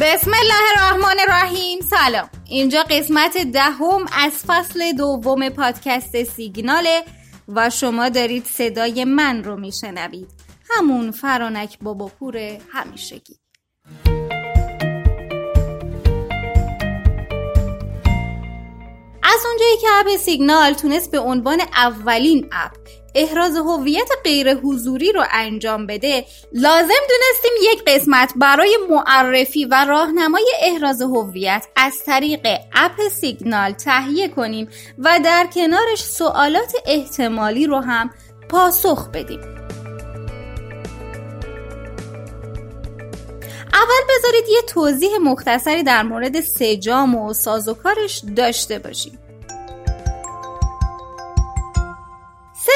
بسم الله الرحمن الرحیم. سلام. اینجا قسمت دهم از فصل دوم پادکست سیگناله و شما دارید صدای من رو میشنوید. همون فرانک بابا پور همیشگی. از اونجایی که اپ سیگنال تونست به عنوان اولین اپ احراز هویت غیر حضوری رو انجام بده. لازم دونستیم یک قسمت برای معرفی و راهنمای احراز هویت از طریق اپ سیگنال تهیه کنیم و در کنارش سوالات احتمالی رو هم پاسخ بدیم. اول بذارید یه توضیح مختصری در مورد سجام و سازوکارش داشته باشیم.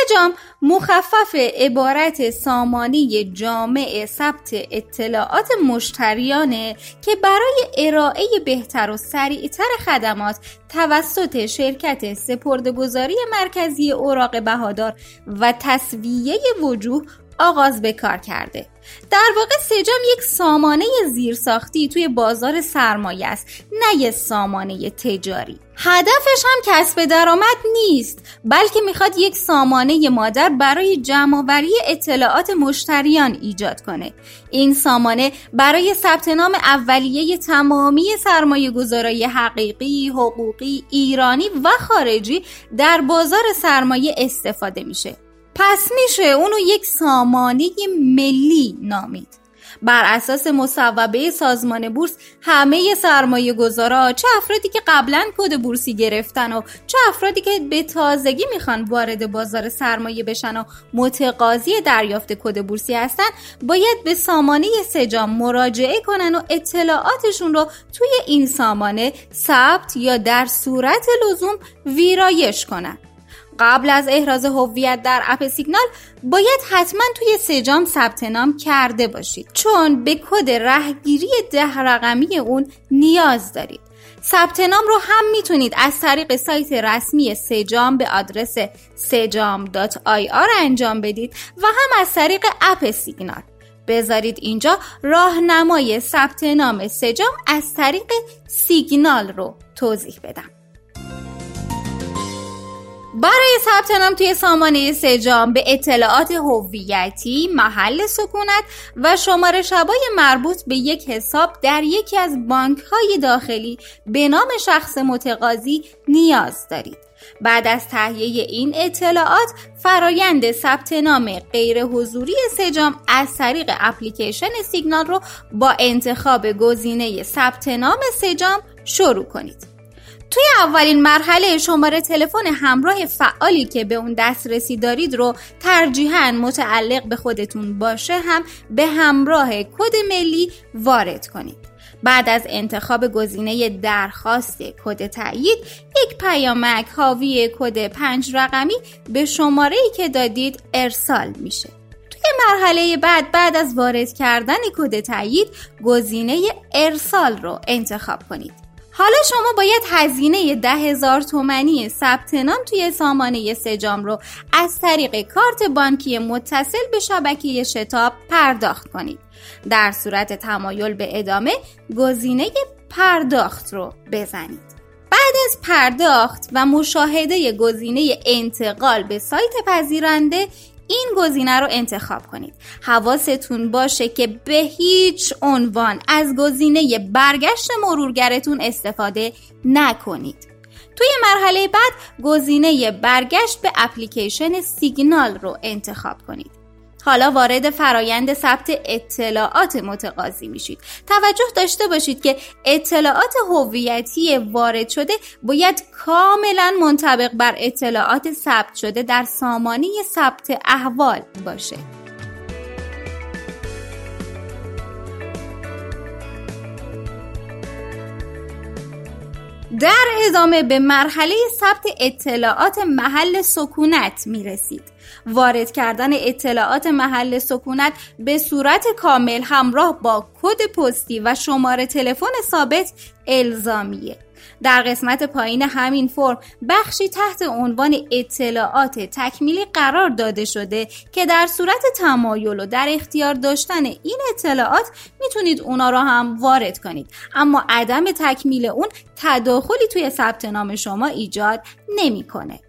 سجام مخفف عبارت سامانی جامع ثبت اطلاعات مشتریانه که برای ارائه بهتر و سریعتر خدمات توسط شرکت سپردگذاری مرکزی اوراق بهادار و تصویه وجوه آغاز به کار کرده. در واقع سجام یک سامانه زیرساختی توی بازار سرمایه است نه یک سامانه تجاری. هدفش هم کسب درآمد نیست بلکه می‌خواد یک سامانه مادر برای جمعآوری اطلاعات مشتریان ایجاد کنه. این سامانه برای ثبت نام اولیه تمامی سرمایه گذارای حقیقی، حقوقی، ایرانی و خارجی در بازار سرمایه استفاده میشه. پس میشه اونو یک سامانه ملی نامید. بر اساس مصوبه سازمان بورس همه سرمایه گذارا چه افرادی که قبلا کد بورسی گرفتن و چه افرادی که به تازگی می‌خوان وارد بازار سرمایه بشن و متقاضی دریافت کد بورسی هستن باید به سامانه سجام مراجعه کنن و اطلاعاتشون رو توی این سامانه ثبت یا در صورت لزوم ویرایش کنن. قبل از احراز هویت در اپ سیگنال باید حتما توی سجام ثبت نام کرده باشید. چون به کد رهگیری ده رقمی اون نیاز دارید. ثبت نام رو هم می‌تونید از طریق سایت رسمی سجام به آدرس sejam.ir انجام بدید و هم از طریق اپ سیگنال. بذارید اینجا راهنمای ثبت نام سجام از طریق سیگنال رو توضیح بدم. برای ثبت نام توی سامانه سجام به اطلاعات هویتی، محل سکونت و شماره شبای مربوط به یک حساب در یکی از بانک های داخلی به نام شخص متقاضی نیاز دارید. بعد از تهیه این اطلاعات فرایند ثبت نام غیر حضوری سجام از طریق اپلیکیشن سیگنال رو با انتخاب گزینه ثبت نام سجام شروع کنید. توی اولین مرحله شماره تلفن همراه فعالی که به اون دسترسی دارید رو ترجیحاً متعلق به خودتون باشه هم به همراه کد ملی وارد کنید. بعد از انتخاب گزینه درخواست کد تایید یک پیامک حاوی کد پنج رقمی به شماره ای که دادید ارسال میشه. توی مرحله بعد بعد از وارد کردن کد تایید گزینه ارسال رو انتخاب کنید. حالا شما باید هزینه ده هزار تومنی ثبت نام توی سامانه سجام رو از طریق کارت بانکی متصل به شبکه شتاب پرداخت کنید. در صورت تمایل به ادامه گزینه پرداخت رو بزنید. بعد از پرداخت و مشاهده گزینه انتقال به سایت پذیرنده این گزینه رو انتخاب کنید. حواستون باشه که به هیچ عنوان از گزینه برگشت مرورگرتون استفاده نکنید. توی مرحله بعد گزینه برگشت به اپلیکیشن سیگنال رو انتخاب کنید. حالا وارد فرایند ثبت اطلاعات متقاضی میشید توجه داشته باشید که اطلاعات هویتی وارد شده باید کاملا منطبق بر اطلاعات ثبت شده در سامانه ثبت احوال باشه در ادامه به مرحله ثبت اطلاعات محل سکونت می رسید. وارد کردن اطلاعات محل سکونت به صورت کامل همراه با کد پستی و شماره تلفن ثابت الزامیه در قسمت پایین همین فرم بخشی تحت عنوان اطلاعات تکمیلی قرار داده شده که در صورت تمایل و در اختیار داشتن این اطلاعات می‌تونید اونا رو هم وارد کنید اما عدم تکمیل اون تداخلی توی ثبت نام شما ایجاد نمی‌کنه.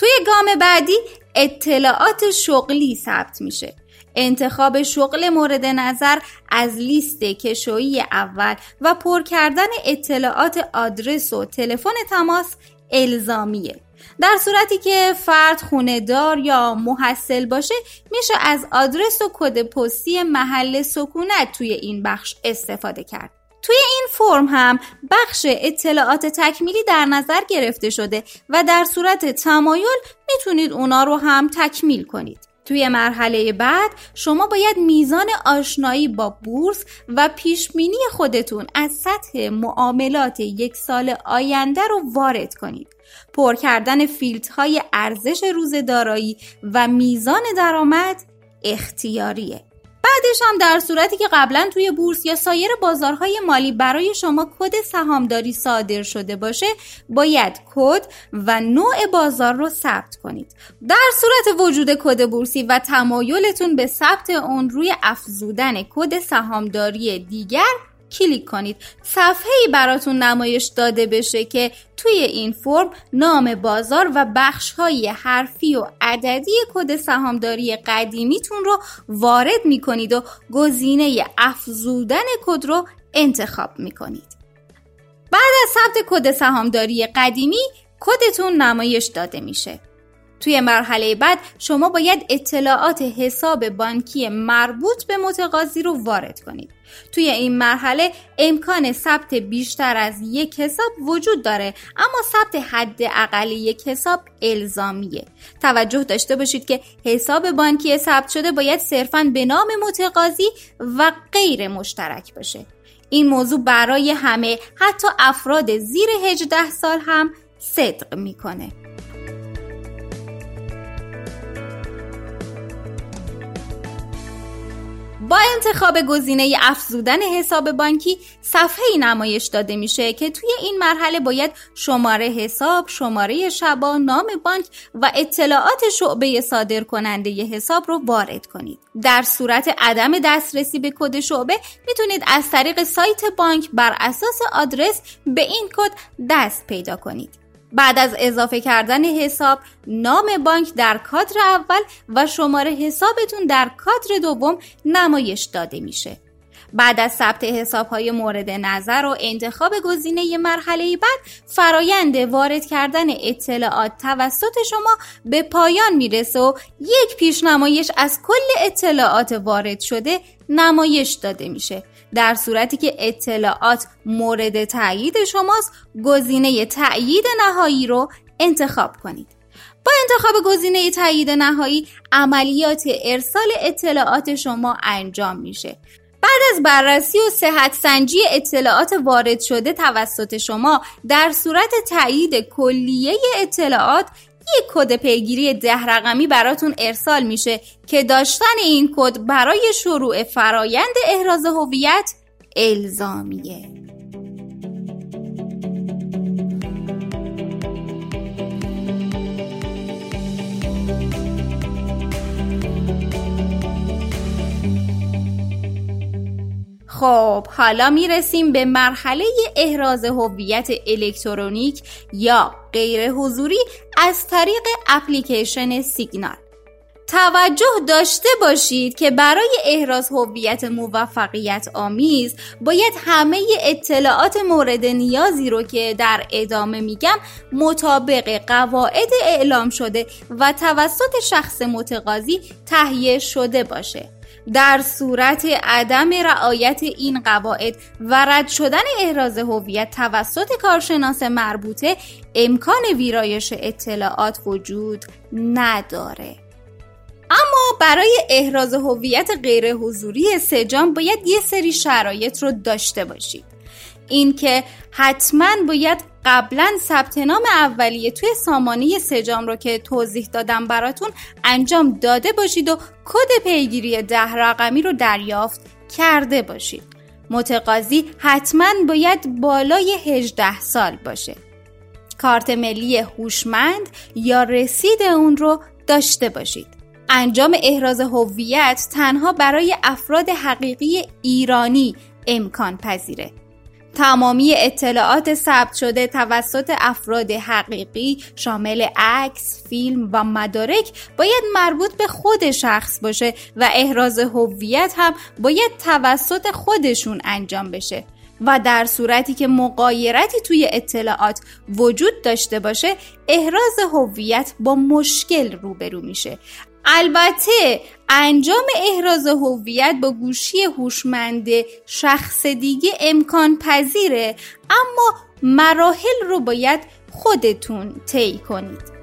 توی گام بعدی اطلاعات شغلی ثبت میشه. انتخاب شغل مورد نظر از لیست کشویی اول و پر کردن اطلاعات آدرس و تلفن تماس الزامیه. در صورتی که فرد خونه دار یا محصل باشه میشه از آدرس و کد پستی محل سکونت توی این بخش استفاده کرد. توی این فرم هم بخش اطلاعات تکمیلی در نظر گرفته شده و در صورت تمایل می‌تونید اونا رو هم تکمیل کنید. توی مرحله بعد شما باید میزان آشنایی با بورس و پیشبینی خودتون از سطح معاملات یک سال آینده رو وارد کنید. پر کردن فیلترهای ارزش روز دارایی و میزان درآمد اختیاریه. بعدش هم در صورتی که قبلا توی بورس یا سایر بازارهای مالی برای شما کد سهامداری صادر شده باشه باید کد و نوع بازار رو ثبت کنید. در صورت وجود کد بورسی و تمایلتون به ثبت اون روی افزودن کد سهامداری دیگر کلیک کنید. صفحه ای براتون نمایش داده بشه که توی این فرم نام بازار و بخش های حرفی و عددی کد سهامداری قدیمیتون رو وارد می کنید و گزینه افزودن کد رو انتخاب می کنید بعد از ثبت کد سهامداری قدیمی کدتون نمایش داده میشه. توی مرحله بعد شما باید اطلاعات حساب بانکی مربوط به متقاضی رو وارد کنید. توی این مرحله امکان ثبت بیشتر از یک حساب وجود داره اما ثبت حد اقل یک حساب الزامیه. توجه داشته باشید که حساب بانکی ثبت شده باید صرفا به نام متقاضی و غیر مشترک باشه. این موضوع برای همه حتی افراد زیر 18 سال هم صدق می‌کنه. با انتخاب گزینه افزودن حساب بانکی صفحه ای نمایش داده میشه که توی این مرحله باید شماره حساب، شماره شبا، نام بانک و اطلاعات شعبه صادر کننده حساب رو وارد کنید. در صورت عدم دسترسی به کد شعبه می‌تونید از طریق سایت بانک بر اساس آدرس به این کد دست پیدا کنید. بعد از اضافه کردن حساب نام بانک در کادر اول و شماره حسابتون در کادر دوم نمایش داده میشه. بعد از ثبت حساب های مورد نظر و انتخاب گزینه مرحله بعد فرایند وارد کردن اطلاعات توسط شما به پایان می‌رسه و یک پیشنمایش از کل اطلاعات وارد شده نمایش داده میشه. در صورتی که اطلاعات مورد تایید شماست گزینه تایید نهایی رو انتخاب کنید. با انتخاب گزینه تایید نهایی عملیات ارسال اطلاعات شما انجام میشه. بعد از بررسی و صحت سنجی اطلاعات وارد شده توسط شما در صورت تایید کلیه اطلاعات یک کد پیگیری ده رقمی براتون ارسال میشه که داشتن این کد برای شروع فرایند احراز هویت الزامیه. خب حالا می‌رسیم به مرحله احراز هویت الکترونیک یا غیر حضوری از طریق اپلیکیشن سیگنال. توجه داشته باشید که برای احراز هویت موفقیت آمیز باید همه اطلاعات مورد نیازی رو که در ادامه میگم مطابق قواعد اعلام شده و توسط شخص متقاضی تهیه شده باشه. در صورت عدم رعایت این قواعد و رد شدن احراز هویت توسط کارشناس مربوطه امکان ویرایش اطلاعات وجود نداره. اما برای احراز هویت غیر حضوری سجام باید یه سری شرایط رو داشته باشید. اینکه حتما باید قبلا ثبت نام اولیه توی سامانه سجام رو که توضیح دادم براتون انجام داده باشید و کد پیگیری ده رقمی رو دریافت کرده باشید. متقاضی حتما باید بالای 18 سال باشه. کارت ملی هوشمند یا رسید اون رو داشته باشید. انجام احراز هویت تنها برای افراد حقیقی ایرانی امکان پذیره. تمامی اطلاعات ثبت شده توسط افراد حقیقی شامل عکس، فیلم و مدارک باید مربوط به خود شخص باشه و احراز هویت هم باید توسط خودشون انجام بشه و در صورتی که مقایرتی توی اطلاعات وجود داشته باشه احراز هویت با مشکل روبرو میشه. البته انجام احراز هویت با گوشی هوشمند شخص دیگه امکان پذیره اما مراحل رو باید خودتون طی کنید.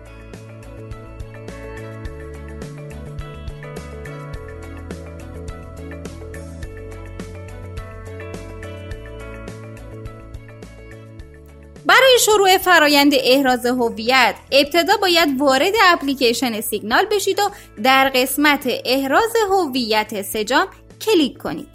برای شروع فرایند احراز هویت ابتدا باید وارد اپلیکیشن سیگنال بشید و در قسمت احراز هویت سجام کلیک کنید.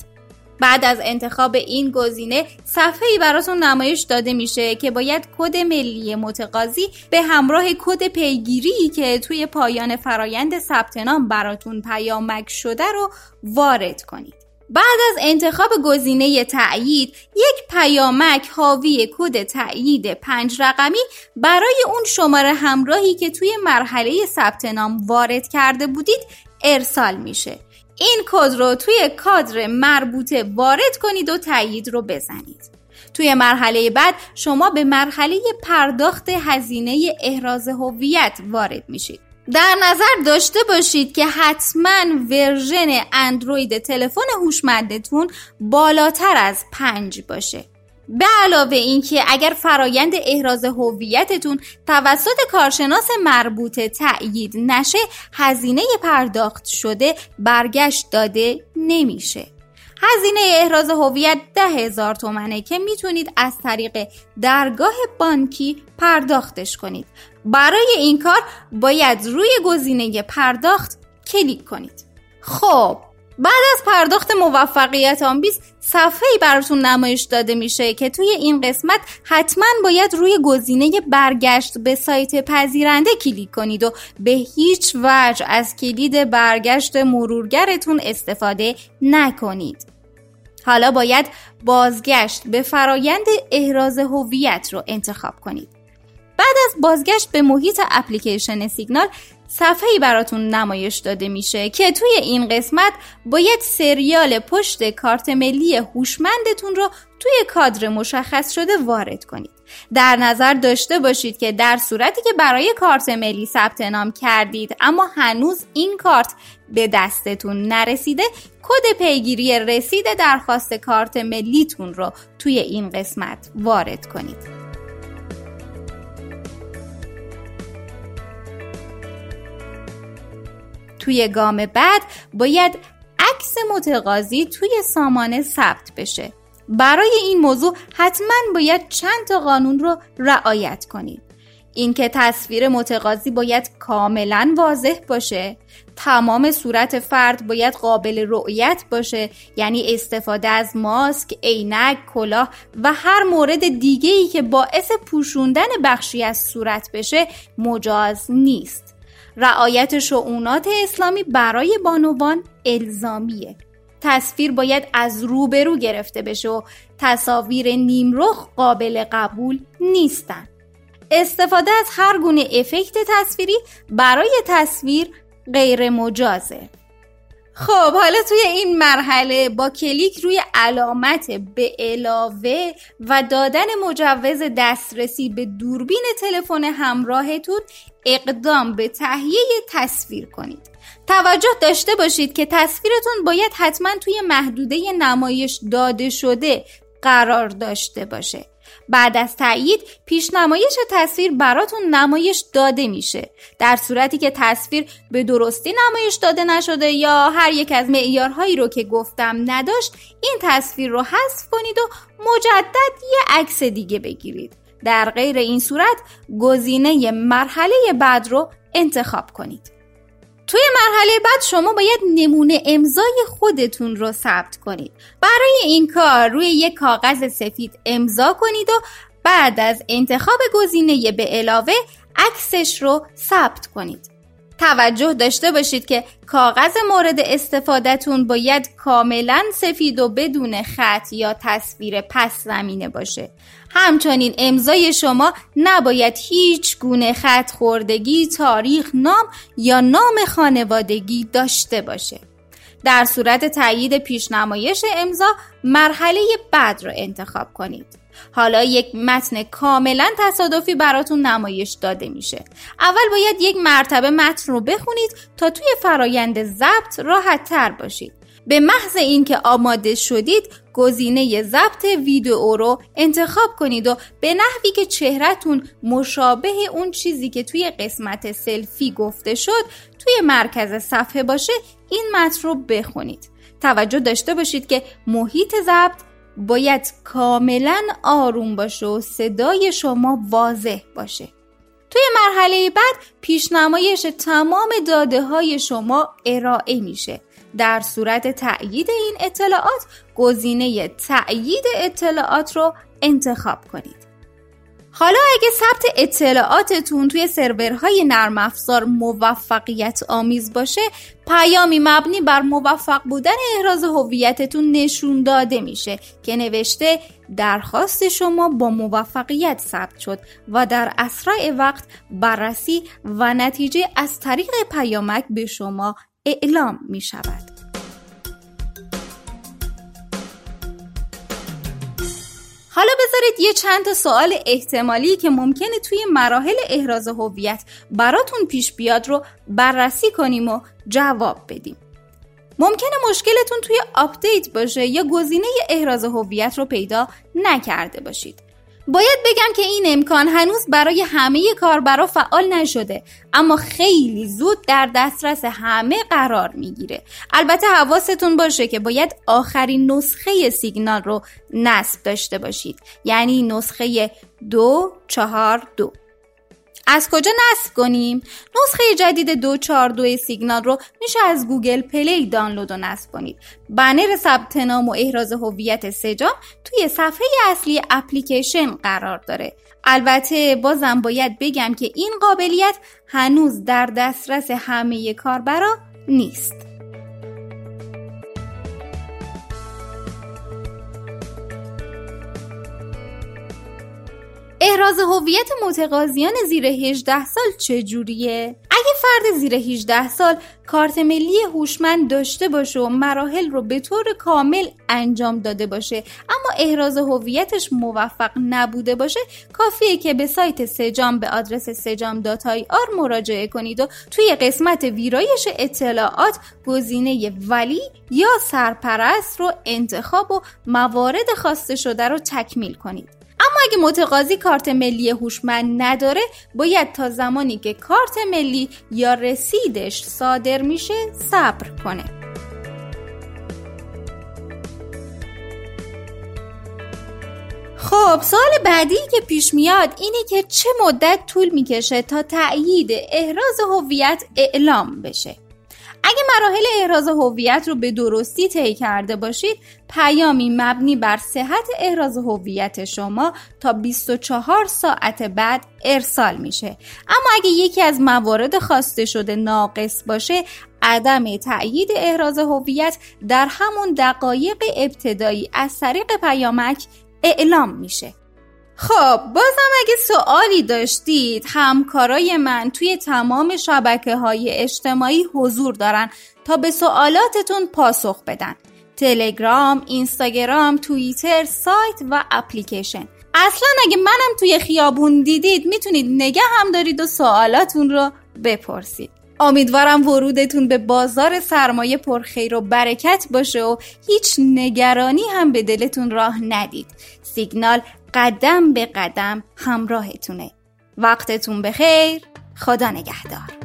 بعد از انتخاب این گزینه صفحه‌ای براتون نمایش داده میشه که باید کد ملی متقاضی به همراه کد پیگیری که توی پایان فرایند ثبت نام براتون پیامک شده رو وارد کنید. بعد از انتخاب گزینه تأیید یک پیامک حاوی کد تأیید پنج رقمی برای اون شماره همراهی که توی مرحله ثبت نام وارد کرده بودید ارسال میشه. این کد رو توی کادر مربوطه وارد کنید و تأیید رو بزنید. توی مرحله بعد شما به مرحله پرداخت هزینه احراز هویت وارد میشید. در نظر داشته باشید که حتما ورژن اندروید تلفن هوشمندتون بالاتر از پنج باشه. به علاوه اینکه اگر فرایند احراز هویتتون توسط کارشناس مربوطه تأیید نشه هزینه پرداخت شده برگشت داده نمیشه. هزینه احراز هویت ده هزار تومنه که می‌تونید از طریق درگاه بانکی پرداختش کنید. برای این کار باید روی گزینه پرداخت کلیک کنید. خب بعد از پرداخت موفقیت آمیز صفحه ای براتون نمایش داده میشه که توی این قسمت حتما باید روی گزینه برگشت به سایت پذیرنده کلیک کنید و به هیچ وجه از کلید برگشت مرورگرتون استفاده نکنید. حالا باید بازگشت به فرایند احراز هویت رو انتخاب کنید بعد از بازگشت به محیط اپلیکیشن سیگنال صفحه‌ای براتون نمایش داده میشه که توی این قسمت باید سریال پشت کارت ملی هوشمندتون رو توی کادر مشخص شده وارد کنید. در نظر داشته باشید که در صورتی که برای کارت ملی ثبت نام کردید اما هنوز این کارت به دستتون نرسیده کد پیگیری رسید درخواست کارت ملیتون رو توی این قسمت وارد کنید. توی گام بعد باید عکس متقاضی توی سامانه ثبت بشه برای این موضوع حتما باید چند تا قانون رو رعایت کنید اینکه تصویر متقاضی باید کاملا واضح باشه. تمام صورت فرد باید قابل رؤیت باشه. یعنی استفاده از ماسک، عینک، کلاه و هر مورد دیگه ای که باعث پوشوندن بخشی از صورت بشه مجاز نیست. رعایت شعونات اسلامی برای بانوان الزامیه. تصویر باید از روبرو گرفته بشه و تصاویر نیمرخ قابل قبول نیستن. استفاده از هر گونه افکت تصویری برای تصویر غیر مجازه خب حالا توی این مرحله با کلیک روی علامت به علاوه و دادن مجوز دسترسی به دوربین تلفن همراهتون اقدام به تهیه تصویر کنید. توجه داشته باشید که تصویرتون باید حتما توی محدوده نمایش داده شده قرار داشته باشه. بعد از تایید پیشنمایش تصویر براتون نمایش داده میشه. در صورتی که تصویر به درستی نمایش داده نشده یا هر یک از معیارهایی رو که گفتم نداشت این تصویر رو حذف کنید و مجدد یه عکس دیگه بگیرید. در غیر این صورت گزینه مرحله بعد رو انتخاب کنید. توی مرحله بعد شما باید نمونه امضای خودتون رو ثبت کنید. برای این کار روی یک کاغذ سفید امضا کنید و بعد از انتخاب گزینه به علاوه عکسش رو ثبت کنید. توجه داشته باشید که کاغذ مورد استفادهتون باید کاملا سفید و بدون خط یا تصویر پس زمینه باشه. همچنین امضای شما نباید هیچ گونه خط خوردگی، تاریخ، نام یا نام خانوادگی داشته باشه. در صورت تایید پیشنمایش امضا مرحله بعد را انتخاب کنید. حالا یک متن کاملا تصادفی براتون نمایش داده میشه. اول باید یک مرتبه متن رو بخونید تا توی فرایند ضبط راحت تر باشید. به محض اینکه آماده شدید گزینه ضبط ویدئو رو انتخاب کنید و به نحوی که چهرهتون مشابه اون چیزی که توی قسمت سلفی گفته شد توی مرکز صفحه باشه این متن رو بخونید. توجه داشته باشید که محیط ضبط باید کاملا آروم باشه و صدای شما واضح باشه. توی مرحله بعد پیشنمایش تمام داده های شما ارائه میشه. در صورت تأیید این اطلاعات گزینه تأیید اطلاعات رو انتخاب کنید. حالا اگه ثبت اطلاعاتتون توی سرورهای نرم افزار موفقیت آمیز باشه پیامی مبنی بر موفق بودن احراز هویتتون نشون داده میشه که نوشته درخواست شما با موفقیت ثبت شد و در اسرع وقت بررسی و نتیجه از طریق پیامک به شما اعلام می شود. حالا بذارید یه چند سوال احتمالی که ممکنه توی مراحل احراز هویت براتون پیش بیاد رو بررسی کنیم و جواب بدیم. ممکنه مشکلتون توی update باشه یا گزینه احراز هویت رو پیدا نکرده باشید. باید بگم که این امکان هنوز برای همه کاربرا فعال نشده اما خیلی زود در دسترس همه قرار می‌گیره. البته حواستون باشه که باید آخرین نسخه سیگنال رو نصب داشته باشید. یعنی نسخه دو چهار دو. از کجا نصب کنیم؟ نسخه جدید 242 سیگنال رو میشه از Google Play دانلود و نصب کنید. بنر ثبت نام و احراز هویت سجام توی صفحه اصلی اپلیکیشن قرار داره. البته بازم باید بگم که این قابلیت هنوز در دسترس همه کاربرا نیست. احراز هویت متقاضیان زیر 18 سال چجوریه؟ اگه فرد زیر 18 سال کارت ملی هوشمند داشته باشه و مراحل رو به طور کامل انجام داده باشه اما احراز هویتش موفق نبوده باشه کافیه که به سایت سجام به آدرس سجام داتای آر مراجعه کنید و توی قسمت ویرایش اطلاعات گزینه ولی یا سرپرست رو انتخاب و موارد خواسته شده رو تکمیل کنید اما اگه متقاضی کارت ملی هوشمند نداره باید تا زمانی که کارت ملی یا رسیدش صادر میشه صبر کنه. خب سوال بعدی که پیش میاد اینه که چه مدت طول می‌کشه تا تأیید احراز هویت اعلام بشه؟ اگه مراحل احراز هویت رو به درستی طی کرده باشید پیامی مبنی بر صحت احراز هویت شما تا 24 ساعت بعد ارسال میشه. اما اگه یکی از موارد خواسته شده ناقص باشه عدم تأیید احراز هویت در همون دقایق ابتدایی از طریق پیامک اعلام میشه. خب بازم اگه سوالی داشتید همکارای من توی تمام شبکه های اجتماعی حضور دارن تا به سوالاتتون پاسخ بدن. تلگرام، اینستاگرام، توییتر، سایت و اپلیکیشن. اصلا اگه منم توی خیابون دیدید می‌تونید نگه هم دارید و سوالاتون رو بپرسید. امیدوارم ورودتون به بازار سرمایه پرخیر و برکت باشه و هیچ نگرانی هم به دلتون راه ندید. سیگنال قدم به قدم همراهتونه. وقتتون بخیر. خدا نگهدار.